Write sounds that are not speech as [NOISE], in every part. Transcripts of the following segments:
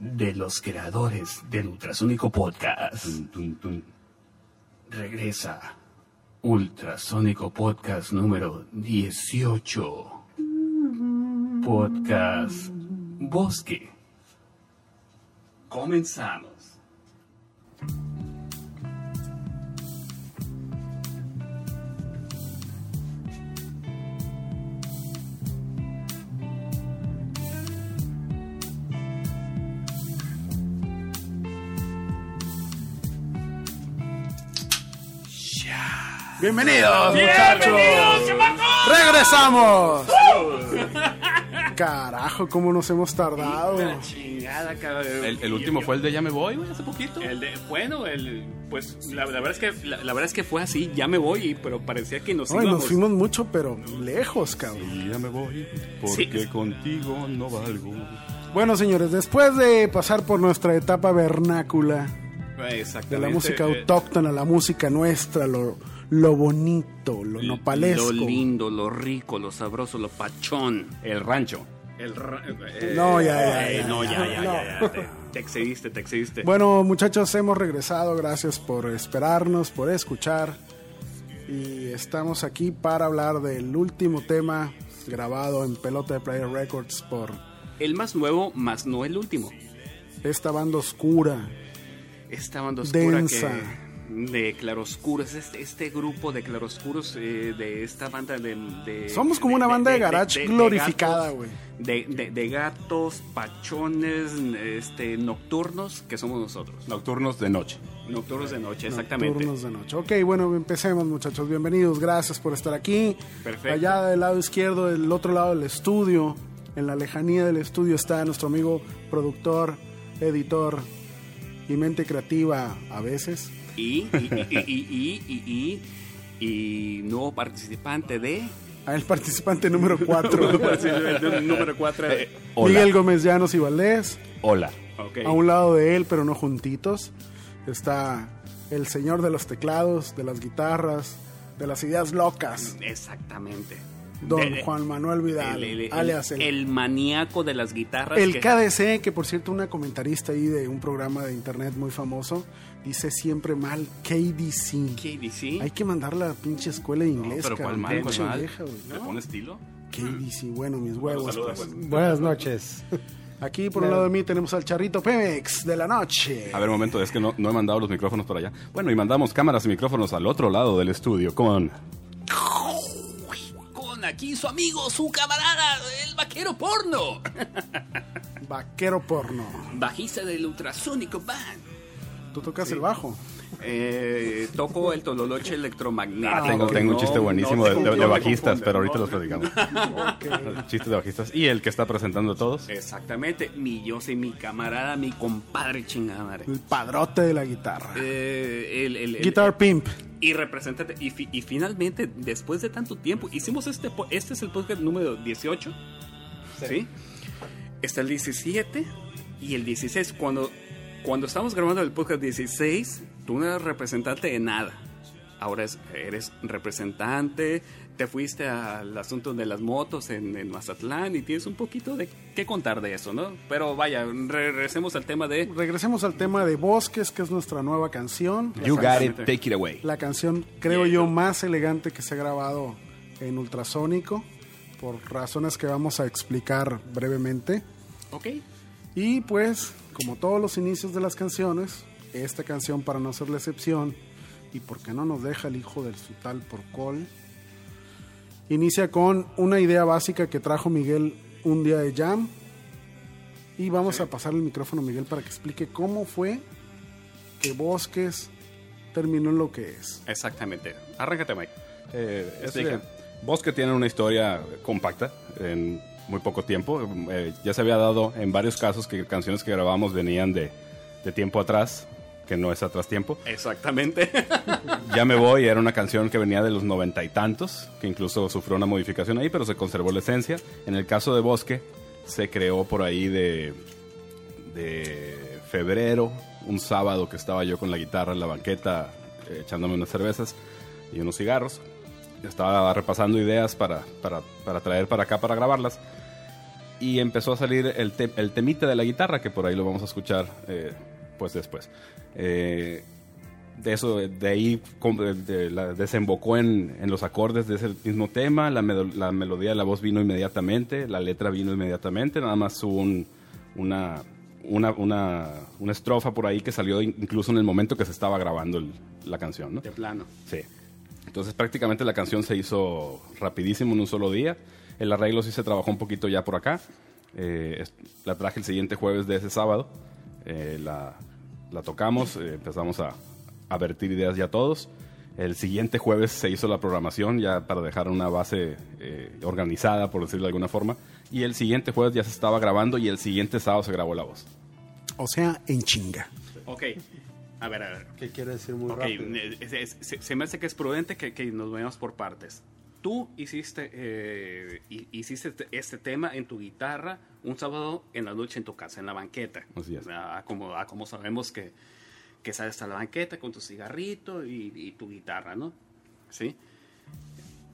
de los creadores del Ultrasónico Podcast. Regresa Ultrasónico Podcast número 18. Podcast Bosque. Comenzamos. Bienvenidos, muchachos. Regresamos. Carajo, cómo nos hemos tardado. La chingada, cabrón. El, el último fue el de Ya me voy, güey, hace poquito. El de- bueno, el, pues la, la verdad es que la, la verdad es que fue así, ya me voy, pero parecía que nos Ay, íbamos. nos fuimos mucho, pero lejos, cabrón. Y ya me voy, porque Sí. contigo no valgo. Bueno, señores, después de pasar por nuestra etapa vernácula, de la música eh, autóctona, la música nuestra, lo, lo bonito, lo nopalesco. Lo lindo, lo rico, lo sabroso, lo pachón. El rancho. El ra- eh, No, ya, ya, eh, ya, no, ya, ya, ya, no. ya, ya, Te, te excediste, te excediste. Bueno, muchachos, hemos regresado. Gracias por esperarnos, por escuchar. Y estamos aquí para hablar del último tema grabado en Pelota de Player Records por El más nuevo, más no el último. esta banda oscura. Esta banda oscura Densa. que de claroscuros, este, este grupo de claroscuros eh, de esta banda de, de- Somos como una banda de garage glorificada, güey. De, de- de gatos, pachones, este, nocturnos, que somos nosotros. Nocturnos de noche. Nocturnos de noche, exactamente. Turnos de noche. Ok, bueno, empecemos muchachos. Bienvenidos, gracias por estar aquí. Perfecto. Allá del lado izquierdo, del otro lado del estudio, en la lejanía del estudio está nuestro amigo productor, editor y mente creativa a veces. Y, y, y, y, y, y, y- y nuevo participante de... Ah, El participante número 4. [LAUGHS] número 4. Hola. Miguel Gómez Llanos y Valdés. Hola. A un lado de él, pero no juntitos, está el señor de los teclados, de las guitarras, de las ideas locas, Exactamente. don De- Juan Manuel Vidal, el, el- alias el, el maníaco de las guitarras. el que- KDC, que por cierto una comentarista ahí de un programa de internet muy famoso, dice siempre mal KDC. KDC. Hay que mandarla a la pinche escuela de inglés, pero ¿cuál mal? ¿Cuál mal? vieja, güey. ¿Le pone estilo? KDC, bueno, mis huevos. pues. pues. Buenas noches. [LAUGHS] Aquí por un lado de mí tenemos al charrito Pemex de la noche. A ver, un momento, es que no, no he mandado los micrófonos por allá. Bueno, y mandamos cámaras y micrófonos al otro lado del estudio con... Con aquí su amigo, su camarada, el vaquero porno. [LAUGHS] Vaquero porno. Bajista del ultrasónico band. Tú tocas el bajo. Eh, toco el tololoche electromagnético. Ah, tengo, tengo un chiste buenísimo no de, bajistas, pero ahorita los platicamos. [LAUGHS] Chistes de bajistas. Y el que está presentando a todos. Exactamente, mi yo soy mi camarada, mi compadre chingada madre. El padrote de la guitarra. Eh, el, el- el- Guitar Pimp. y representante. Y, fi- y finalmente, después de tanto tiempo, hicimos este. Este es el podcast número 18. Sí. Está el 17 y el 16. Cuando, cuando estábamos grabando el podcast 16, tú no eras representante de nada. Ahora es- eres representante, te fuiste al asunto de las motos en, en Mazatlán y tienes un poquito de qué contar de eso, ¿no? Pero vaya, regresemos al tema de Regresemos al tema de Bosques, que es nuestra nueva canción. You got it, take it away. La canción, creo yo, más elegante que se ha grabado en ultrasónico, por razones que vamos a explicar brevemente. Ok. Y pues, como todos los inicios de las canciones, esta canción, para no ser la excepción, y porque no nos deja el hijo del sutal por col, inicia con una idea básica que trajo Miguel un día de jam. Y vamos a pasar el micrófono a Miguel para que explique cómo fue que Bosques terminó en lo que es. Exactamente. Arráncate, Mike. Eh. Bosque tiene una historia compacta en muy poco tiempo. Eh, ya se había dado en varios casos que canciones que grabamos venían de, de tiempo atrás, que no es atrás tiempo. Exactamente. [LAUGHS] Ya me voy, era una canción que venía de los noventa y tantos, que incluso sufrió una modificación ahí, pero se conservó la esencia. En el caso de Bosque, se creó por ahí de, de febrero, un sábado que estaba yo con la guitarra en la banqueta, eh, echándome unas cervezas y unos cigarros. Estaba repasando ideas para, para, para traer para acá para grabarlas. Y empezó a salir el, te- el temita de la guitarra, que por ahí lo vamos a escuchar eh, pues después. Eh, de eso, de ahí de- la- desembocó en, en los acordes de ese mismo tema, la, melodía de la voz vino inmediatamente, la letra vino inmediatamente, nada más hubo un- una, una, una, una estrofa por ahí que salió in- incluso en el momento que se estaba grabando el- la canción, ¿no? De plano. Sí. Entonces prácticamente la canción se hizo rapidísimo en un solo día. El arreglo sí se trabajó un poquito ya por acá. Eh, la traje el siguiente jueves de ese sábado. Eh, la, la tocamos, eh, empezamos a, a vertir ideas ya todos. El siguiente jueves se hizo la programación ya para dejar una base eh, organizada, por decirlo de alguna forma. Y el siguiente jueves ya se estaba grabando y el siguiente sábado se grabó la voz. O sea, en chinga. Ok. A ver, a ver. ¿Qué quiere decir muy Ok, rápido? se, se me hace que es prudente que, que nos vayamos por partes. Tú hiciste, eh, hi- hiciste este- tema en tu guitarra un sábado en la noche en tu casa, en la banqueta. Así es. Como, sabemos que, que sales a la banqueta con tu cigarrito y, y tu guitarra, ¿no? ¿Sí?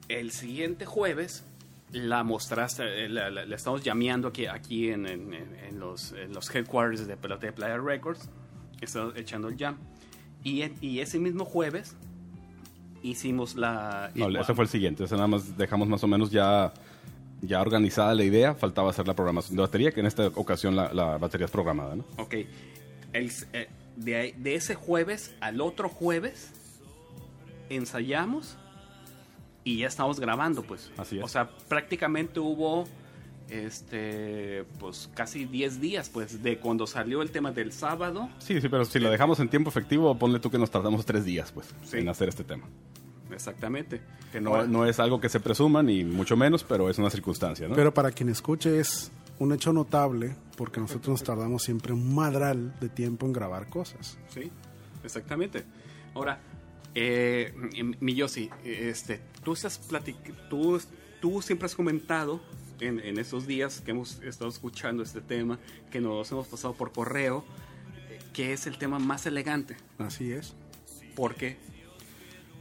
El siguiente jueves la mostraste, eh, la, la- la estamos llameando aquí, aquí en, en- en- en los, en los headquarters de Pelota de Playa Records. Estamos echando el jam. Y ese mismo jueves hicimos la... No, igual- ese fue el siguiente. Ese nada más dejamos más o menos ya, ya organizada la idea. Faltaba hacer la programación de batería, que en esta ocasión la, la batería es programada, ¿no? Ok. El- eh, de, de ese jueves al otro jueves ensayamos y ya estamos grabando, pues. Así es. O sea, prácticamente hubo este pues casi 10 días pues de cuando salió el tema del sábado Sí, sí, pero si lo dejamos en tiempo efectivo, ponle tú que nos tardamos tres días, pues, Sí. en hacer este tema. Exactamente Que no, no es algo que se presuma, ni mucho menos, pero es una circunstancia, ¿no? Pero para quien escuche es un hecho notable porque nosotros nos tardamos siempre un madral de tiempo en grabar cosas. Sí, exactamente. Ahora, eh, mi Yossi, este, tú, estás platic- tú, tú siempre has comentado en, en estos días que hemos estado escuchando este tema, que nos hemos pasado por correo, eh, que es el tema más elegante. Así es. ¿Por qué?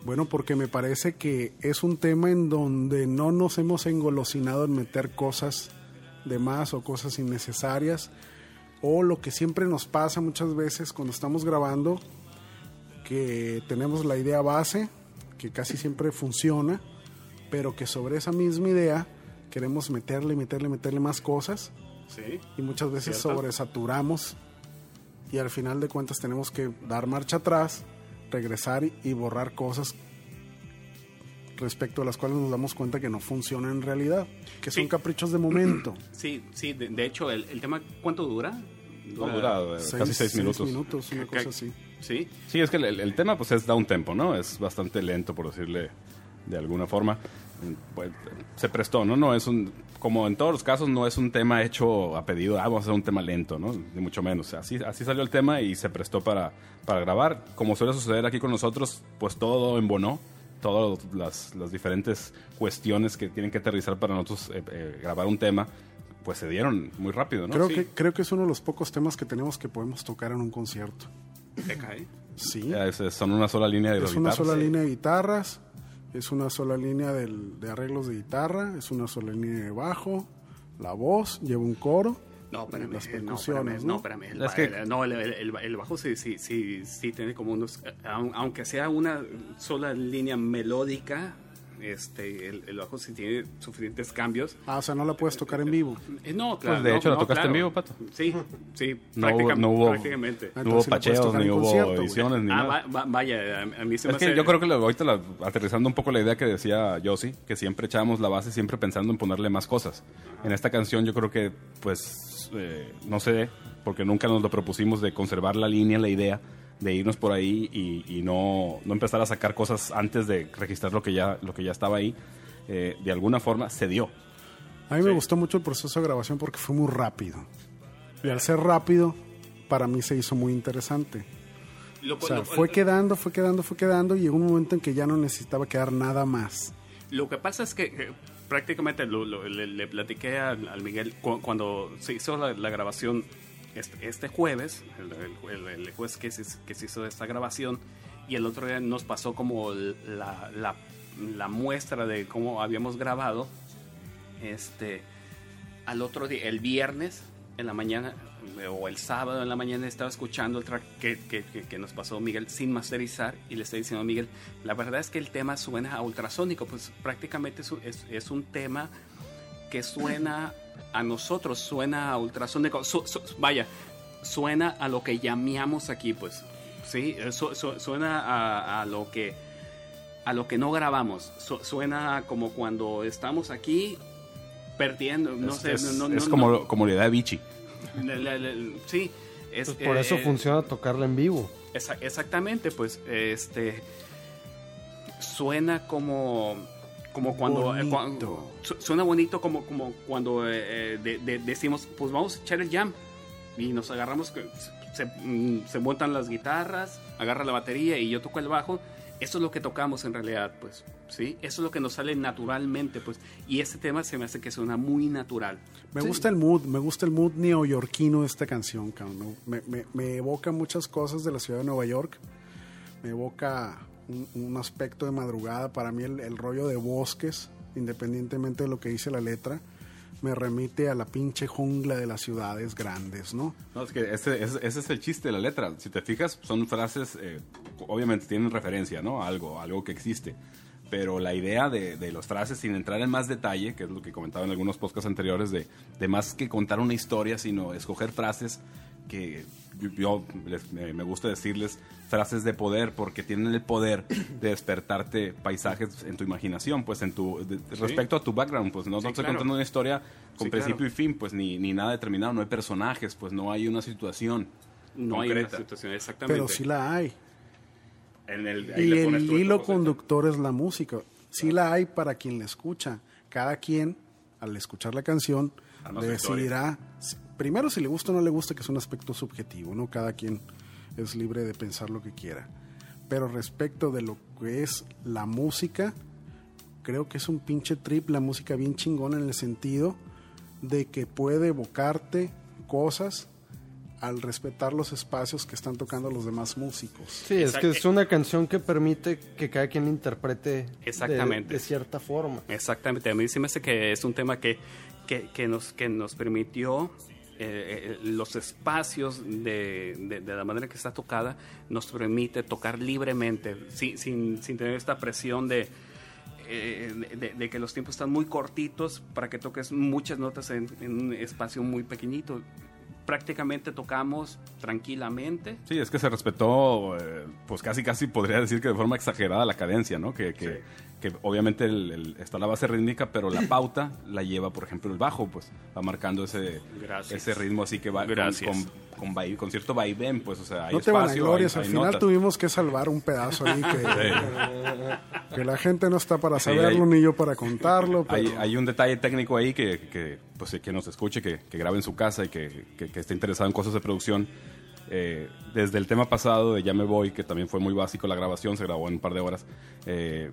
Bueno, porque me parece que es un tema en donde no nos hemos engolosinado en meter cosas de más o cosas innecesarias. O lo que siempre nos pasa muchas veces cuando estamos grabando, que tenemos la idea base, que casi siempre funciona, pero que sobre esa misma idea queremos meterle, meterle, meterle más cosas Sí. y muchas veces ¿Cierto? sobresaturamos y al final de cuentas tenemos que dar marcha atrás, regresar y, borrar cosas respecto a las cuales nos damos cuenta que no funcionan en realidad, que son Sí. caprichos de momento. [CLEARS THROAT] Sí, sí, de, de hecho, el, el tema, ¿cuánto dura? No, dura, eh, casi seis minutos. una cosa así. Sí, Sí, es que el, el tema pues es down tempo, ¿no? Es bastante lento, por decirle de alguna forma. Pues, se prestó, ¿no? No es un, como en todos los casos, no es un tema hecho a pedido, ah, vamos a hacer un tema lento, ¿no? Ni mucho menos. Así, así salió el tema y se prestó para, para grabar. Como suele suceder aquí con nosotros, pues todo embonó. Todas las, las diferentes cuestiones que tienen que aterrizar para nosotros eh, eh, grabar un tema, pues se dieron muy rápido, ¿no? Creo, Sí. que, creo que es uno de los pocos temas que tenemos que podemos tocar en un concierto. te cae. Sí. Es- son una sola línea de Es una guitarras. sola línea de guitarras, es una sola línea del- de arreglos de guitarra, es una sola línea de bajo, la voz, lleva un coro. No, espérame, Las no, percusiones, espérame, ¿no? espérame. El, el- no, el, el- el- el bajo sí, sí, sí, sí tiene como unos, eh, aun- aunque sea una sola línea melódica, este, el, el bajo sí tiene suficientes cambios. Ah, o sea, no la puedes tocar en vivo. Eh, no, claro. Pues, de no, hecho, ¿la no, tocaste claro. en vivo, Pato? Sí, sí, No práctica- hubo- no hubo- prácticamente. No hubo la pacheos, ni hubo ediciones, ni Ah, nada. va- va- vaya, a, a mí se me Es que hace- yo creo que lo- ahorita la- aterrizando un poco la idea que decía Yossi, que siempre echábamos la base siempre pensando en ponerle más cosas. En esta canción yo creo que, pues, eh, no sé, porque nunca nos lo propusimos de conservar la línea, la idea, de irnos por ahí y, y no, no empezar a sacar cosas antes de registrar lo que ya, lo que ya estaba ahí. Eh, de alguna forma se dio. A mí me gustó mucho el proceso de grabación porque fue muy rápido. Y al ser rápido, para mí se hizo muy interesante. Lo- O sea, lo- fue quedando, fue quedando, fue quedando y llegó un momento en que ya no necesitaba quedar nada más. Lo que pasa es que eh, prácticamente lo- lo- le, le platiqué al, al Miguel cu- cuando se hizo la, la grabación este, este jueves, el, el- el- jueves que se, que se hizo esta grabación, y el otro día nos pasó como la, la- la muestra de cómo habíamos grabado. Este, al otro día, el viernes en la mañana eh, o el sábado en la mañana estaba escuchando el track que, que, que- nos pasó Miguel sin masterizar y le estoy diciendo a Miguel, la verdad es que el tema suena a ultrasónico, pues prácticamente es, es- es un tema que suena a nosotros, suena a ultrasónico, su- su- vaya, suena a lo que llameamos aquí, pues, sí, Su- su- suena a, a lo que a lo que no grabamos, Su- suena como cuando estamos aquí perdiendo, no es, sé, es- no, no, es no, como, no. como la idea de Vichy. La- la- la- sí, es, Pues por eso eh, funciona tocarla en vivo. Esa- exactamente, pues este suena como como cuando, eh, Bonito. cuando- su- suena bonito como como cuando eh, eh, de- de- decimos pues vamos a echar el jam y nos agarramos se, mm, se montan las guitarras agarra la batería y yo toco el bajo eso es lo que tocamos en realidad pues sí eso es lo que nos sale naturalmente pues y este tema se me hace que suena muy natural Me gusta el mood, me gusta el mood neoyorquino de esta canción, cabrón. Me, me- me evoca muchas cosas de la ciudad de Nueva York. Me evoca un, aspecto de madrugada. Para mí el, rollo de bosques, independientemente de lo que dice la letra, me remite a la pinche jungla de las ciudades grandes, ¿no? No, es que ese, es el chiste de la letra. Si te fijas, son frases, eh, obviamente tienen referencia, ¿no? Algo, algo que existe. Pero la idea de, las frases, sin entrar en más detalle, que es lo que comentaba en algunos podcasts anteriores, de, de más que contar una historia, sino escoger frases que yo, yo les- me, me gusta decirles frases de poder, porque tienen el poder de despertarte paisajes en tu imaginación, pues en tu de- respecto a tu background, pues no, Sí, no estoy claro. contando una historia con Sí, principio claro. y fin, pues ni, ni nada determinado, no hay personajes, pues no hay una situación no hay una concreta. situación exactamente Pero sí la hay. En el, ahí Y le pones el hilo conductor es la música. Sí la hay para quien la escucha. Cada quien, al escuchar la canción, decidirá, primero si le gusta o no le gusta, que es un aspecto subjetivo, ¿no? Cada quien es libre de pensar lo que quiera. Pero respecto de lo que es la música, creo que es un pinche trip, la música bien chingona en el sentido de que puede evocarte cosas al respetar los espacios que están tocando los demás músicos. Sí, es que es una canción que permite que cada quien la interprete de- Exactamente. de cierta forma. Exactamente, a mí sí me hace que es un tema que, que, que nos, que nos permitió eh, eh, los espacios de, de- de la manera que está tocada, nos permite tocar libremente, sin, sin, sin tener esta presión de, eh, de, de que los tiempos están muy cortitos para que toques muchas notas en, en un espacio muy pequeñito. Prácticamente tocamos tranquilamente. Sí, es que se respetó, eh, pues casi casi podría decir que de forma exagerada la cadencia, ¿no? Que, que, que obviamente el- el- está la base rítmica, pero la [LAUGHS] pauta la lleva, por ejemplo, el bajo, pues va marcando ese, Gracias. ese ritmo así que va con- Gracias. con, con, vai- con cierto vaivén, pues, o sea, hay No te espacio, hay- al hay final notas. tuvimos que salvar un pedazo ahí que, [LAUGHS] que la gente no está para Sí, saberlo hay- ni yo para contarlo. Hay, pero- hay un detalle técnico ahí que, que, pues, que nos escuche, que, que grabe en su casa y que, que, que esté interesado en cosas de producción. Eh, desde el tema pasado de Ya me voy, que también fue muy básico la grabación, se grabó en un par de horas. eh,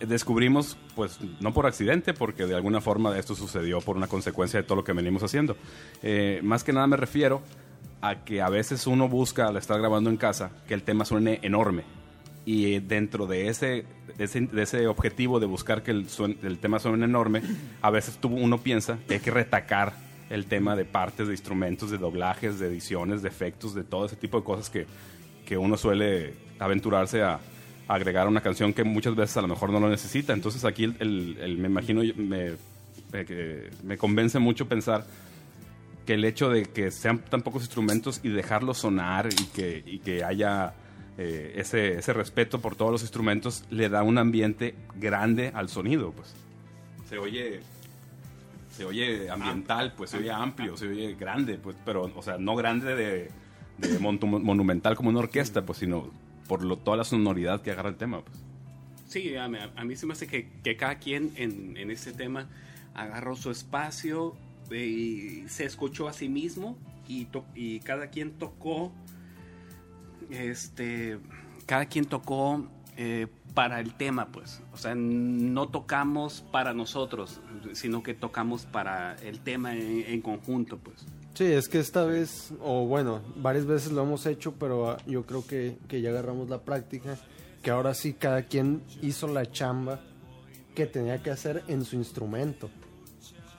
descubrimos, pues no por accidente, porque de alguna forma esto sucedió por una consecuencia de todo lo que venimos haciendo. Eh, más que nada me refiero a que a veces uno busca al estar grabando en casa que el tema suene enorme. Y dentro de ese, de ese, objetivo de buscar que el, tema suene enorme, a veces uno piensa que hay que retacar el tema de partes, de instrumentos, de doblajes, de ediciones, de efectos, de todo ese tipo de cosas que, que uno suele aventurarse a agregar una canción que muchas veces a lo mejor no lo necesita. Entonces aquí el, me imagino, me, que me convence mucho pensar que el hecho de que sean tan pocos instrumentos y dejarlos sonar y que, y que haya eh, ese, ese respeto por todos los instrumentos le da un ambiente grande al sonido, pues. Se oye se oye ambiental, pues se oye amplio, se oye grande, pues, pero, o sea, no grande de, de monumental como una orquesta, pues, sino por lo, toda la sonoridad que agarra el tema, pues. Sí, a mí, se me hace que, cada quien en, en tema agarró su espacio eh, y se escuchó a sí mismo y, cada quien tocó, este, cada quien tocó eh, para el tema, pues. O sea, no tocamos para nosotros, sino que tocamos para el tema en conjunto, pues. Sí, es que esta vez, o bueno, varias veces lo hemos hecho, pero ah, yo creo que, que ya agarramos la práctica, que ahora sí cada quien hizo la chamba que tenía que hacer en su instrumento.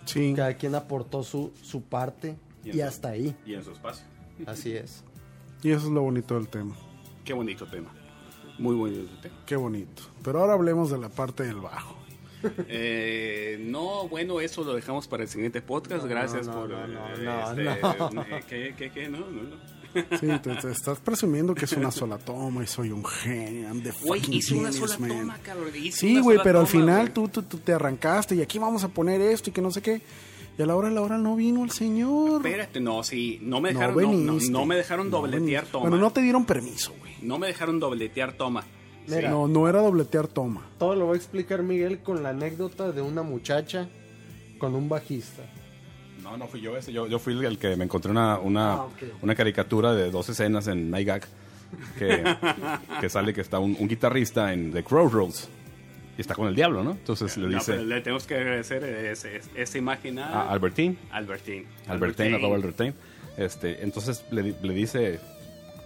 Sí. Cada quien aportó su, su parte Y y, en su- hasta ahí. Y en su espacio. Así es. Y eso es lo bonito del tema. Qué bonito tema. Muy bonito tema. Qué bonito. Pero ahora hablemos de la parte del bajo. Eh, no, bueno, eso lo dejamos para el siguiente podcast. No, Gracias no, por. no, no, eh, no, este, no. ¿Qué, qué, qué? No, no, no. Sí, te, te estás presumiendo que es una sola toma y soy un genio. I'm the fucking hice una genius, sola man. toma, cabrón. Sí, güey, pero al toma, final güey. tú, tú, tú te arrancaste y aquí vamos a poner esto y que no sé qué. Y a la hora de la hora no vino el señor. Espérate, no, sí. No me No dejaron, no, no, veniste. no me dejaron No dobletear toma. Bueno, no te dieron permiso, güey. No me dejaron dobletear toma. Mira, No, no era dobletear toma. todo lo va a explicar Miguel con la anécdota de una muchacha con un bajista. No, no fui yo ese. Yo, yo fui el que me encontré una, una, Ah, una caricatura de dos escenas en Nightgag que, que sale que está un, un guitarrista en The Crossroads y está con el diablo, ¿no? Entonces le No, dice pero le tenemos que agradecer ese- esa imagen a Albertín. Albertine, arroba Albertine. Este, entonces le dice,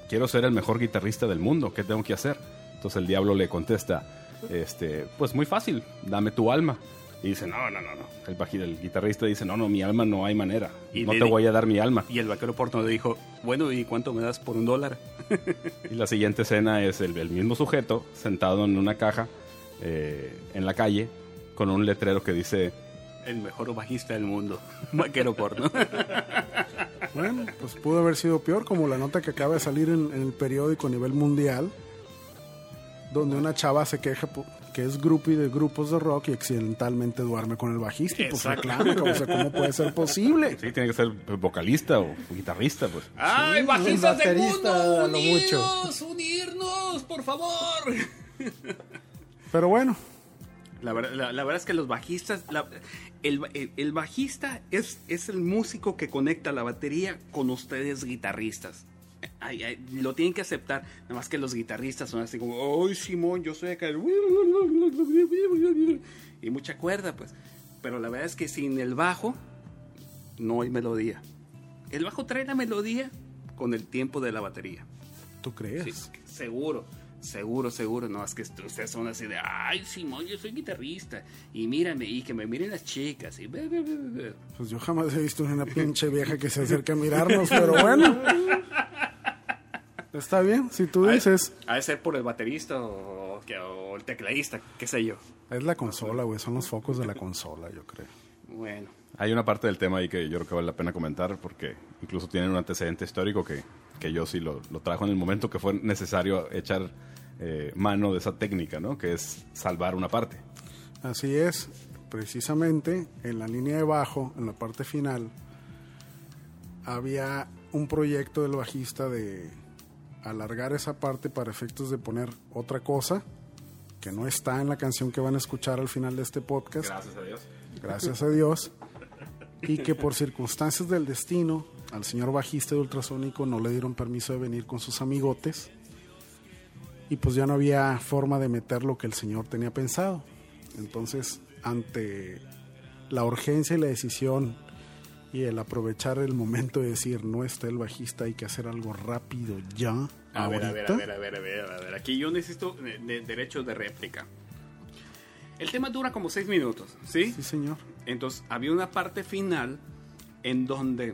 quiero ser el mejor guitarrista del mundo, ¿qué tengo que hacer? Entonces el diablo le contesta, este, pues muy fácil, dame tu alma. Y dice, no, no, no, no. El, baji- el guitarrista dice, no, no, mi alma no hay manera. Y no te di- voy a dar mi alma. Y el vaquero porno le dijo, bueno, ¿y cuánto me das por un dólar? [LAUGHS] Y la siguiente escena es el, el mismo sujeto sentado en una caja eh, en la calle con un letrero que dice, El mejor bajista del mundo. [LAUGHS] Vaquero porno. [LAUGHS] Bueno, pues pudo haber sido peor, como la nota que acaba de salir en, en el periódico a nivel mundial, donde una chava se queja que es groupie de grupos de rock y accidentalmente duerme con el bajista. Y pues Exacto. reclama, o sea, ¿cómo puede ser posible? sí, tiene que ser vocalista o guitarrista, pues. ¡Ay, Sí, bajistas el del mundo! mucho. ¡Unirnos! ¡Unirnos, por favor! Pero bueno, La, ver- la- la verdad es que los bajistas, la- el, el- el bajista es, es el músico que conecta la batería con ustedes guitarristas. Ay, ay, lo tienen que aceptar, nada más que los guitarristas son así como, ¡ay, Simón, yo soy acá! el-". Y mucha cuerda, pues. Pero la verdad es que sin el bajo no hay melodía. El bajo trae la melodía con el tiempo de la batería. ¿tú crees? Sí, seguro, seguro, seguro. No, es que ustedes son así de, ay, Simón, yo soy guitarrista. Y mírame, y que me miren las chicas. Y ve, ve, ve, ve, ve". Pues yo jamás he visto una pinche vieja que se acerque a mirarnos, pero bueno. [LAUGHS] Está bien, si tú dices. Ha de ser por el baterista o, el tecladista, qué sé yo. Es la consola, güey, son los focos de la consola, yo creo. Bueno, Hay una parte del tema ahí que yo creo que vale la pena comentar porque incluso tienen un antecedente histórico que, que yo sí lo, lo trajo en el momento que fue necesario echar eh, mano de esa técnica, ¿no? Que es salvar una parte. Así es, precisamente en la línea de bajo, en la parte final, había un proyecto del bajista de alargar esa parte para efectos de poner otra cosa que no está en la canción que van a escuchar al final de este podcast, Gracias a Dios. gracias a Dios, y que por circunstancias del destino al señor bajista de Ultrasónico no le dieron permiso de venir con sus amigotes y pues ya no había forma de meter lo que el señor tenía pensado. Entonces, ante la urgencia y la decisión y el aprovechar el momento de decir no está el bajista, hay que hacer algo rápido ya. a ver, a ver, a ahorita". ver, a ver, a ver, a ver. Aquí yo necesito de- de- derecho de réplica. El tema dura como seis minutos, ¿sí? Sí, señor. Entonces había una parte final en donde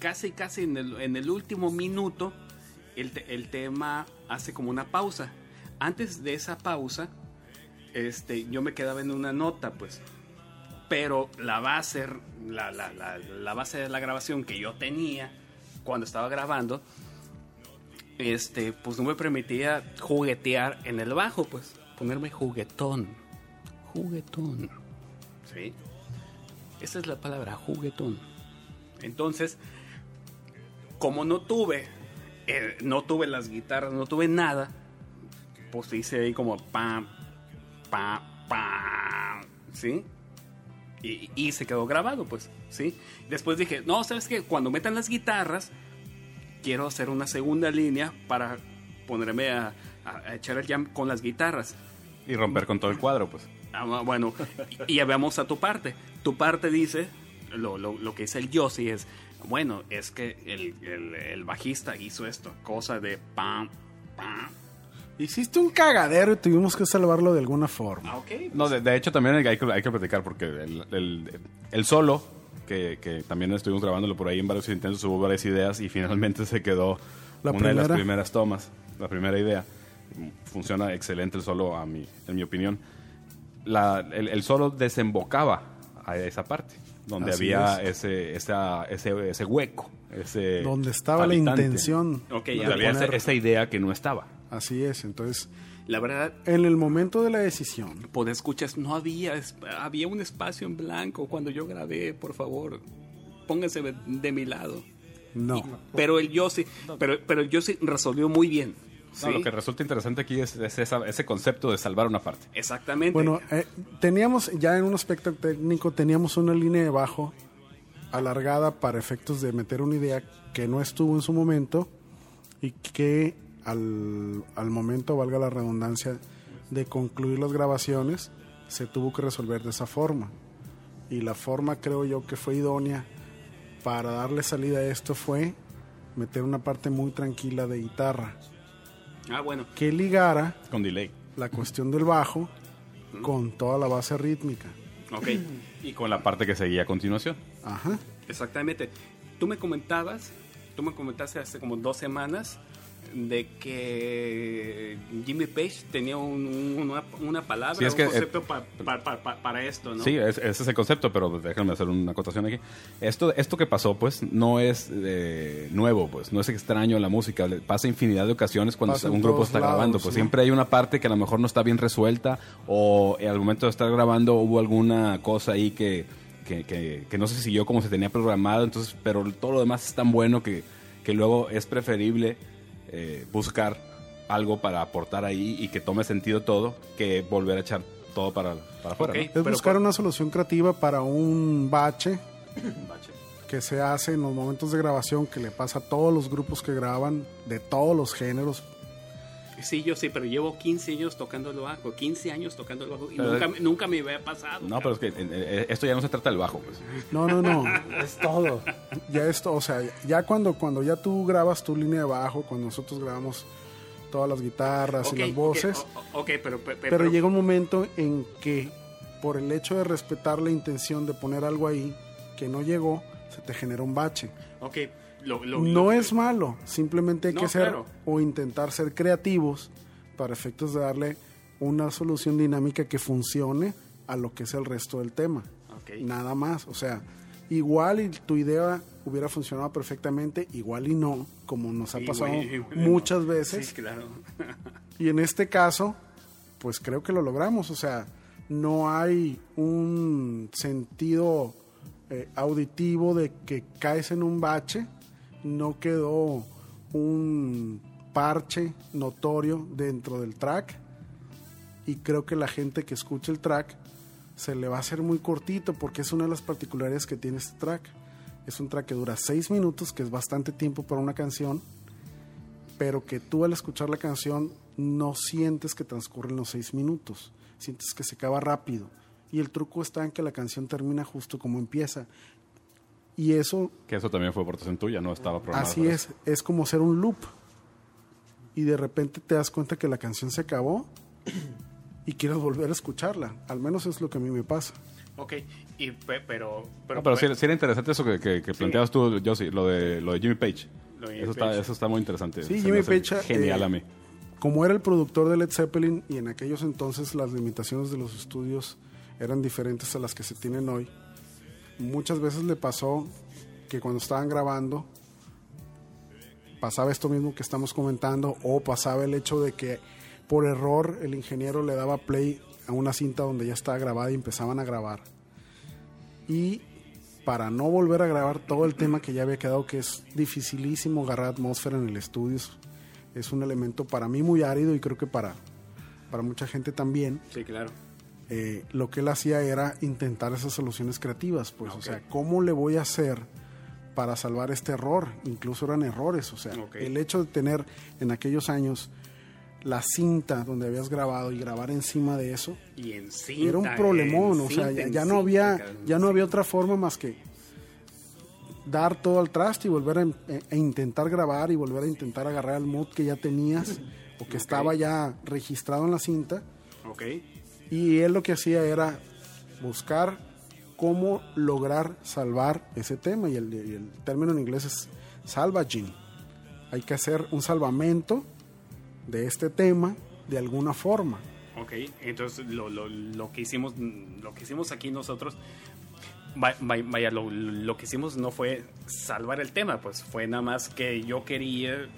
casi, casi en el, en el último minuto el, te- el tema hace como una pausa. Antes de esa pausa, este, yo me quedaba en una nota, pues. Pero la base, la, la, la, base de la grabación que yo tenía cuando estaba grabando, este, pues no me permitía juguetear en el bajo, pues. Ponerme juguetón. Juguetón. ¿Sí? Esa es la palabra, juguetón. Entonces, como no tuve, eh, no tuve las guitarras, no tuve nada, pues hice ahí como pam, pam, pam, ¿sí? Y, y se quedó grabado, pues, ¿sí? Después dije, no, ¿sabes qué? Cuando metan las guitarras, quiero hacer una segunda línea para ponerme a, a- a echar el jam con las guitarras. Y romper con todo el cuadro, pues. Ah, bueno, y ya veamos a tu parte. Tu parte dice, lo, lo, lo que dice el Yossi es, bueno, es que el, el- el bajista hizo esto, cosa de pam, pam. Hiciste un cagadero y tuvimos que salvarlo de alguna forma. Ah, ok. No, de, de hecho también hay que, hay que platicar porque el, el- el solo, que, que también estuvimos grabándolo por ahí en varios intentos, hubo varias ideas y finalmente se quedó La una de las primera. primeras tomas, la primera idea. Funciona excelente el solo, a mi, en mi opinión. La- el, el solo desembocaba a esa parte, donde Así había ese, esa- ese, ese hueco, ese Donde estaba la intención. Ok, había esa, esa idea que no estaba. Así es, entonces, La verdad, en el momento de la decisión, por escuchas, no había, había un espacio en blanco cuando yo grabé, por favor. Pónganse de, mi lado. no. Pero el Yossi, pero, pero el Yossi resolvió muy bien. Lo que resulta interesante aquí es, es esa- ese concepto de salvar una parte. Exactamente. Bueno, eh, teníamos, ya en un aspecto técnico, teníamos una línea de bajo alargada para efectos de meter una idea que no estuvo en su momento y que al, al momento, valga la redundancia, de concluir las grabaciones, se tuvo que resolver de esa forma. Y la forma creo yo que fue idónea para darle salida a esto fue meter una parte muy tranquila de guitarra ah, bueno. que ligara Con delay. la cuestión del bajo con toda la base rítmica. Ok. Y con la parte que seguía a continuación. Ajá. Exactamente. Tú me comentabas, tú me comentaste hace como dos semanas de que Jimmy Page tenía un- un- una, una palabra, Sí, es un que, eh, concepto pa- pa- pa- pa- para esto, ¿no? Sí, es- ese es el concepto, pero déjenme hacer una acotación aquí. Esto, esto que pasó, pues, no es eh, nuevo, pues, no es extraño en la música. Le Pasa infinidad de ocasiones cuando un grupo está lados, grabando. Pues ¿no? siempre hay una parte que a lo mejor no está bien resuelta o eh, al momento de estar grabando hubo alguna cosa ahí que, que, que- que no se siguió como se tenía programado, entonces, pero todo lo demás es tan bueno que, que luego es preferible eh, buscar algo para aportar ahí y que tome sentido todo que volver a echar todo para, para afuera. Ok. ¿no? Es buscar una solución creativa para un bache que se hace en los momentos de grabación que le pasa a todos los grupos que graban de todos los géneros. Sí, yo sí, pero llevo 15 años tocando el bajo, 15 años tocando el bajo y nunca, me- nunca me había pasado. No, pero es que eh, eh, esto ya no se trata del bajo, pues. No, no, no. [LAUGHS] Es todo. ya esto, o sea, ya cuando, cuando ya tú grabas tu línea de bajo, cuando nosotros grabamos todas las guitarras y las voces, o- ok, pero, pe- pe- pero llega un momento en que por el hecho de respetar la intención de poner algo ahí que no llegó, se te genera un bache. ok, lo- lo- No lo- es malo, simplemente hay No, que ser claro. o intentar ser creativos para efectos de darle una solución dinámica que funcione a lo que es el resto del tema. Nada más, o sea, igual y tu idea hubiera funcionado perfectamente, igual y no, como nos ha pasado igual [LAUGHS] muchas no. veces. Sí, claro. Y en este caso, pues creo que lo logramos. O sea, no hay un sentido eh, auditivo de que caes en un bache. No quedó un parche notorio dentro del track. Y creo que la gente que escucha el track se le va a hacer muy cortito porque es una de las particularidades que tiene este track. Es un track que dura seis minutos, que es bastante tiempo para una canción pero que tú al escuchar la canción no sientes que transcurren los seis minutos, sientes que se acaba rápido. Y el truco está en que la canción termina justo como empieza. Y eso, Que eso también fue aportación tuya, no estaba programado. así es, es como ser un loop. Y de repente te das cuenta que la canción se acabó y quieres volver a escucharla. Al menos es lo que a mí me pasa. Ok, y, pe- pero... No, pero sí, sí era interesante eso que, que- que planteabas tú, yo sí, lo de, lo de Jimmy Page. Lo de Jimmy eso, Está, eso está muy interesante. Sí, Se Jimmy Page, Genial eh, a mí. como era el productor de Led Zeppelin y en aquellos entonces las limitaciones de los estudios eran diferentes a las que se tienen hoy, muchas veces le pasó que cuando estaban grabando pasaba esto mismo que estamos comentando o pasaba el hecho de que por error el ingeniero le daba play a una cinta donde ya estaba grabada y empezaban a grabar. Y para no volver a grabar todo el tema que ya había quedado, que es dificilísimo agarrar atmósfera en el estudio, es- un elemento para mí muy árido y creo que para, para mucha gente también. Sí, claro. Eh, lo que él hacía era intentar esas soluciones creativas, pues, o sea, ¿cómo le voy a hacer para salvar este error? Incluso eran errores, o sea, el hecho de tener en aquellos años la cinta donde habías grabado y grabar encima de eso, Y en cinta, era un problemón, en o sea, cinta, ya, no había ya no había otra forma más que dar todo al traste y volver a, e- e intentar grabar y volver a intentar agarrar el mood que ya tenías o que estaba ya registrado en la cinta. Ok. Y él lo que hacía era buscar cómo lograr salvar ese tema. Y el, y el término en inglés es salvaging. Hay que hacer un salvamento de este tema de alguna forma. Ok, entonces lo, lo, lo que hicimos lo que hicimos aquí nosotros va- va- vaya lo, lo que hicimos no fue salvar el tema pues fue nada más que yo quería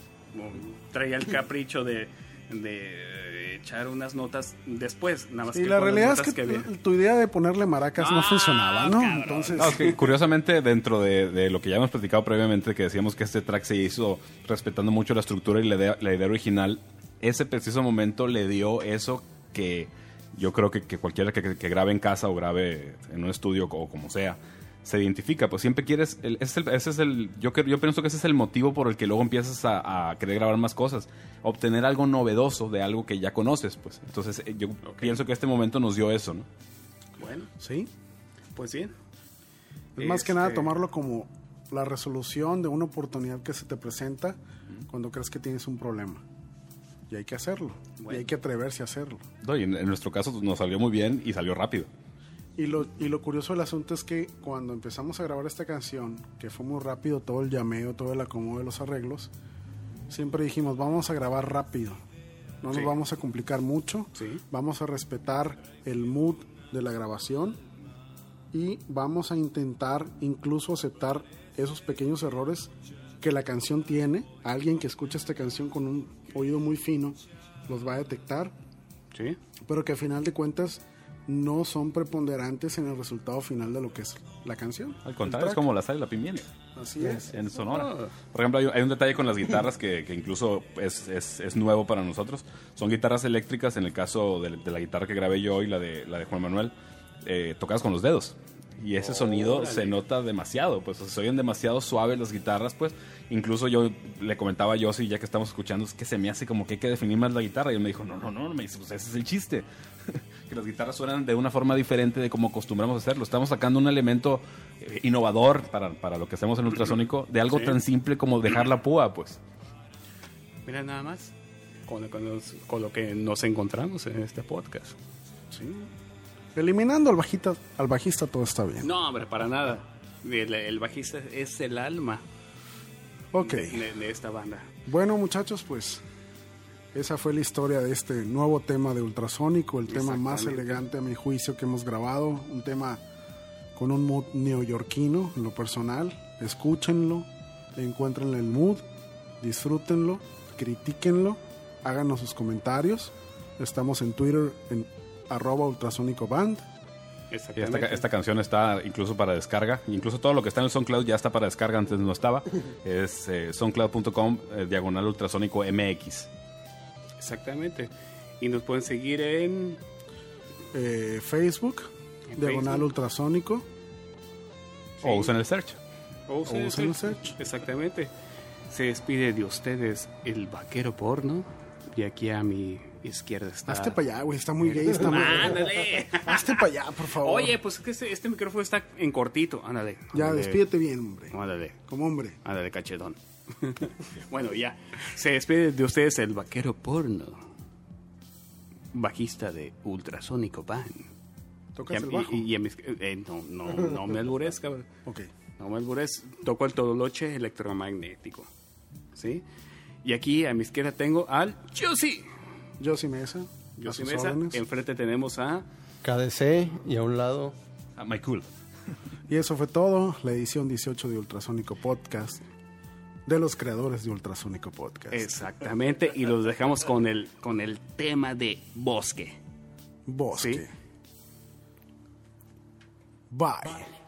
traía el [LAUGHS] capricho de, de echar unas notas después nada más Y que la realidad es que, había. tu- idea de ponerle maracas no Ah, funcionaba, ¿no? cabrón. Entonces, No, es que curiosamente, dentro de, de lo que ya hemos platicado previamente, que decíamos que este track se hizo respetando mucho la estructura y la idea, la idea original, ese preciso momento le dio eso que yo creo que, que cualquiera que, que- que grabe en casa o grabe en un estudio o como sea, se identifica. Pues siempre quieres. el- ese es el, ese es el- yo, creo- yo pienso que ese es el motivo por el que luego empiezas a, a querer grabar más cosas. Obtener algo novedoso de algo que ya conoces. pues Entonces, eh, yo pienso que este momento nos dio eso, ¿no? bueno sí. pues bien Es más que nada Este, tomarlo como la resolución de una oportunidad que se te presenta cuando crees que tienes un problema. Y hay que hacerlo. Y hay que atreverse a hacerlo. No, y en, en nuestro caso nos salió muy bien y salió rápido. Y lo, y lo curioso del asunto es que cuando empezamos a grabar esta canción, que fue muy rápido todo el llameo, todo el acomodo de los arreglos, siempre dijimos, vamos a grabar rápido. No Sí. nos vamos a complicar mucho. Sí. Vamos a respetar el mood de la grabación y vamos a intentar incluso aceptar esos pequeños errores que la canción tiene. Alguien que escucha esta canción con un oído muy fino los va a detectar, sí pero que a final de cuentas no son preponderantes en el resultado final de lo que es la canción. Al contrario, es como la sal y la pimienta Así es. en Sonora. Por ejemplo, hay, hay un detalle con las guitarras que, que incluso es, es- es nuevo para nosotros. Son guitarras eléctricas, en el caso de, de la guitarra que grabé yo y la de, la de Juan Manuel, eh, tocadas con los dedos. Y ese sonido se nota demasiado, pues o sea, se oyen demasiado suaves las guitarras, pues incluso yo le comentaba a Yossi, ya que estamos escuchando, es que se me hace como que hay que definir más la guitarra. Y él me dijo, no, no, no, me dice, pues ese es el chiste. [LAUGHS] que las guitarras suenan de una forma diferente de como acostumbramos a hacerlo. Estamos sacando un elemento eh, innovador para, para lo que hacemos en ultrasónico, de algo Sí. tan simple como dejar la púa, pues. mira nada más con, con los- con lo que nos encontramos en este podcast Sí. Eliminando al bajista, al bajista todo está bien. No, hombre, para nada. El, el bajista es el alma Ok. de, de esta banda. Bueno, muchachos, pues esa fue la historia de este nuevo tema de Ultrasónico, el tema más elegante a mi juicio que hemos grabado, un tema con un mood neoyorquino en lo personal. Escúchenlo, encuéntrenle el mood, disfrútenlo, critíquenlo, háganos sus comentarios. Estamos en Twitter en arroba ultrasónico band. Y esta, esta canción está incluso para descarga. Incluso todo lo que está en el SoundCloud ya está para descarga, antes no estaba. [LAUGHS] Es eh, soundcloud.com, eh, diagonal ultrasónico MX. Exactamente. Y nos pueden seguir en Eh, Facebook, En diagonal Facebook. ultrasónico. O usen el search. o usen O el usen el search. search. Exactamente. Se despide de ustedes el vaquero porno. Y aquí a mi izquierda está. Hazte para allá, güey, está muy gay. [LAUGHS] Está muy... ¡Ándale! Hazte para allá, por favor. Oye, pues es que este, este micrófono está en cortito. Ándale. ya, ándale. despídete bien, hombre. Ándale. Como hombre. Ándale, cachetón. [LAUGHS] bueno, ya. Se despide de ustedes el vaquero porno. Bajista de Ultrasónico. Y Tocas a- el bajo. y- y mis- eh, no, no, no me albures, cabrón. [LAUGHS] Ok. No me albures. Toco el todoloche electromagnético. ¿Sí? Y aquí a mi izquierda tengo al Josie. Josie Mesa. A sus Mesa. órdenes. Enfrente tenemos a... KDC y a un lado my cool. Y eso fue todo. La edición 18 de Ultrasónico Podcast. De los creadores de Ultrasónico Podcast. Exactamente. Y los dejamos con el, con el tema de bosque. Bosque. Sí. Bye.